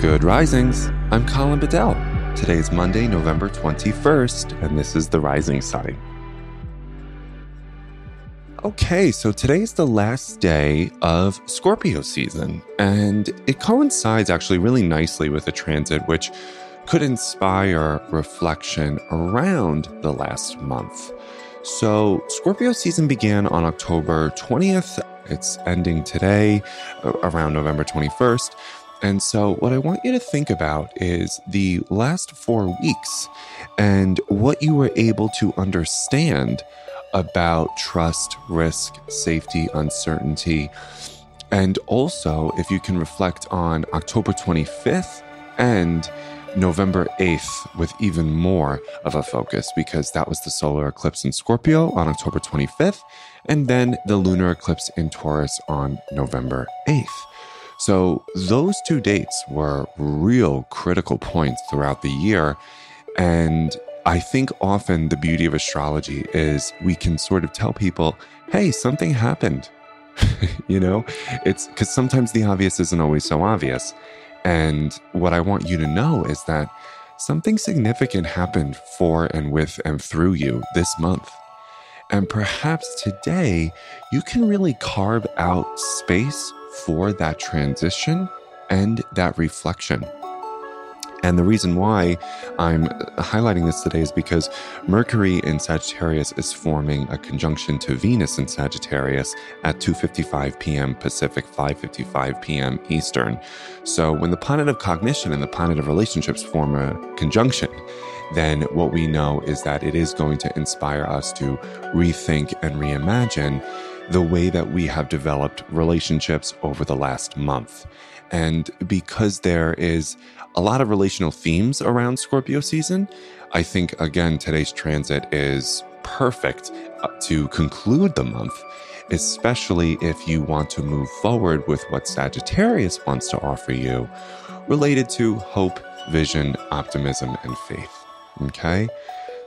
Good Risings. I'm Colin Bedell. Today is Monday, November 21st, and this is the Rising Sign. Okay, so today is the last day of Scorpio season, and it coincides actually really nicely with a transit which could inspire reflection around the last month. So, Scorpio season began on October 20th. It's ending today, around November 21st. And so, what I want you to think about is the last four weeks and what you were able to understand about trust, risk, safety, uncertainty. And also, if you can reflect on October 25th and November 8th with even more of a focus, because that was the solar eclipse in Scorpio on October 25th, and then the lunar eclipse in Taurus on November 8th. So those two dates were real critical points throughout the year. And I think often the beauty of astrology is we can sort of tell people, hey, something happened. you know, it's because sometimes the obvious isn't always so obvious. And what I want you to know is that something significant happened for and with and through you this month. And perhaps today you can really carve out space for that transition and that reflection. And the reason why I'm highlighting this today is because Mercury in Sagittarius is forming a conjunction to Venus in Sagittarius at 2:55 p.m. Pacific, 5:55 p.m. Eastern. So when the planet of cognition and the planet of relationships form a conjunction, then what we know is that it is going to inspire us to rethink and reimagine the way that we have developed relationships over the last month. And because there is a lot of relational themes around Scorpio season, I think, again, today's transit is perfect to conclude the month, especially if you want to move forward with what Sagittarius wants to offer you related to hope, vision, optimism, and faith. Okay?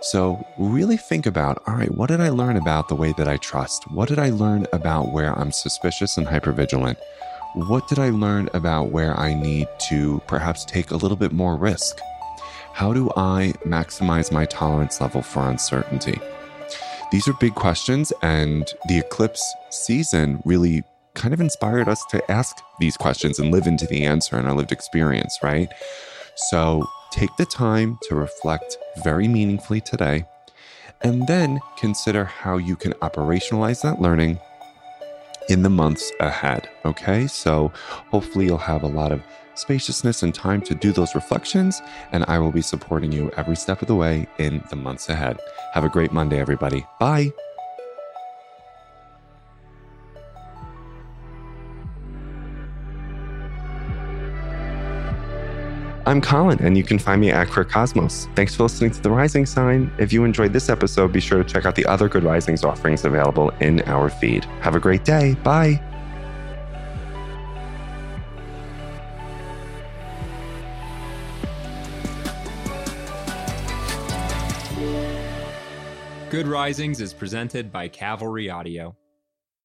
So, really think about all right, what did I learn about the way that I trust? What did I learn about where I'm suspicious and hypervigilant? What did I learn about where I need to perhaps take a little bit more risk? How do I maximize my tolerance level for uncertainty? These are big questions, and the eclipse season really kind of inspired us to ask these questions and live into the answer in our lived experience, right? So, Take the time to reflect very meaningfully today, and then consider how you can operationalize that learning in the months ahead. Okay, so hopefully you'll have a lot of spaciousness and time to do those reflections, and I will be supporting you every step of the way in the months ahead. Have a great Monday, everybody. Bye. I'm Colin, and you can find me at Queer Cosmos. Thanks for listening to The Rising Sign. If you enjoyed this episode, be sure to check out the other Good Risings offerings available in our feed. Have a great day. Bye. Good Risings is presented by Cavalry Audio.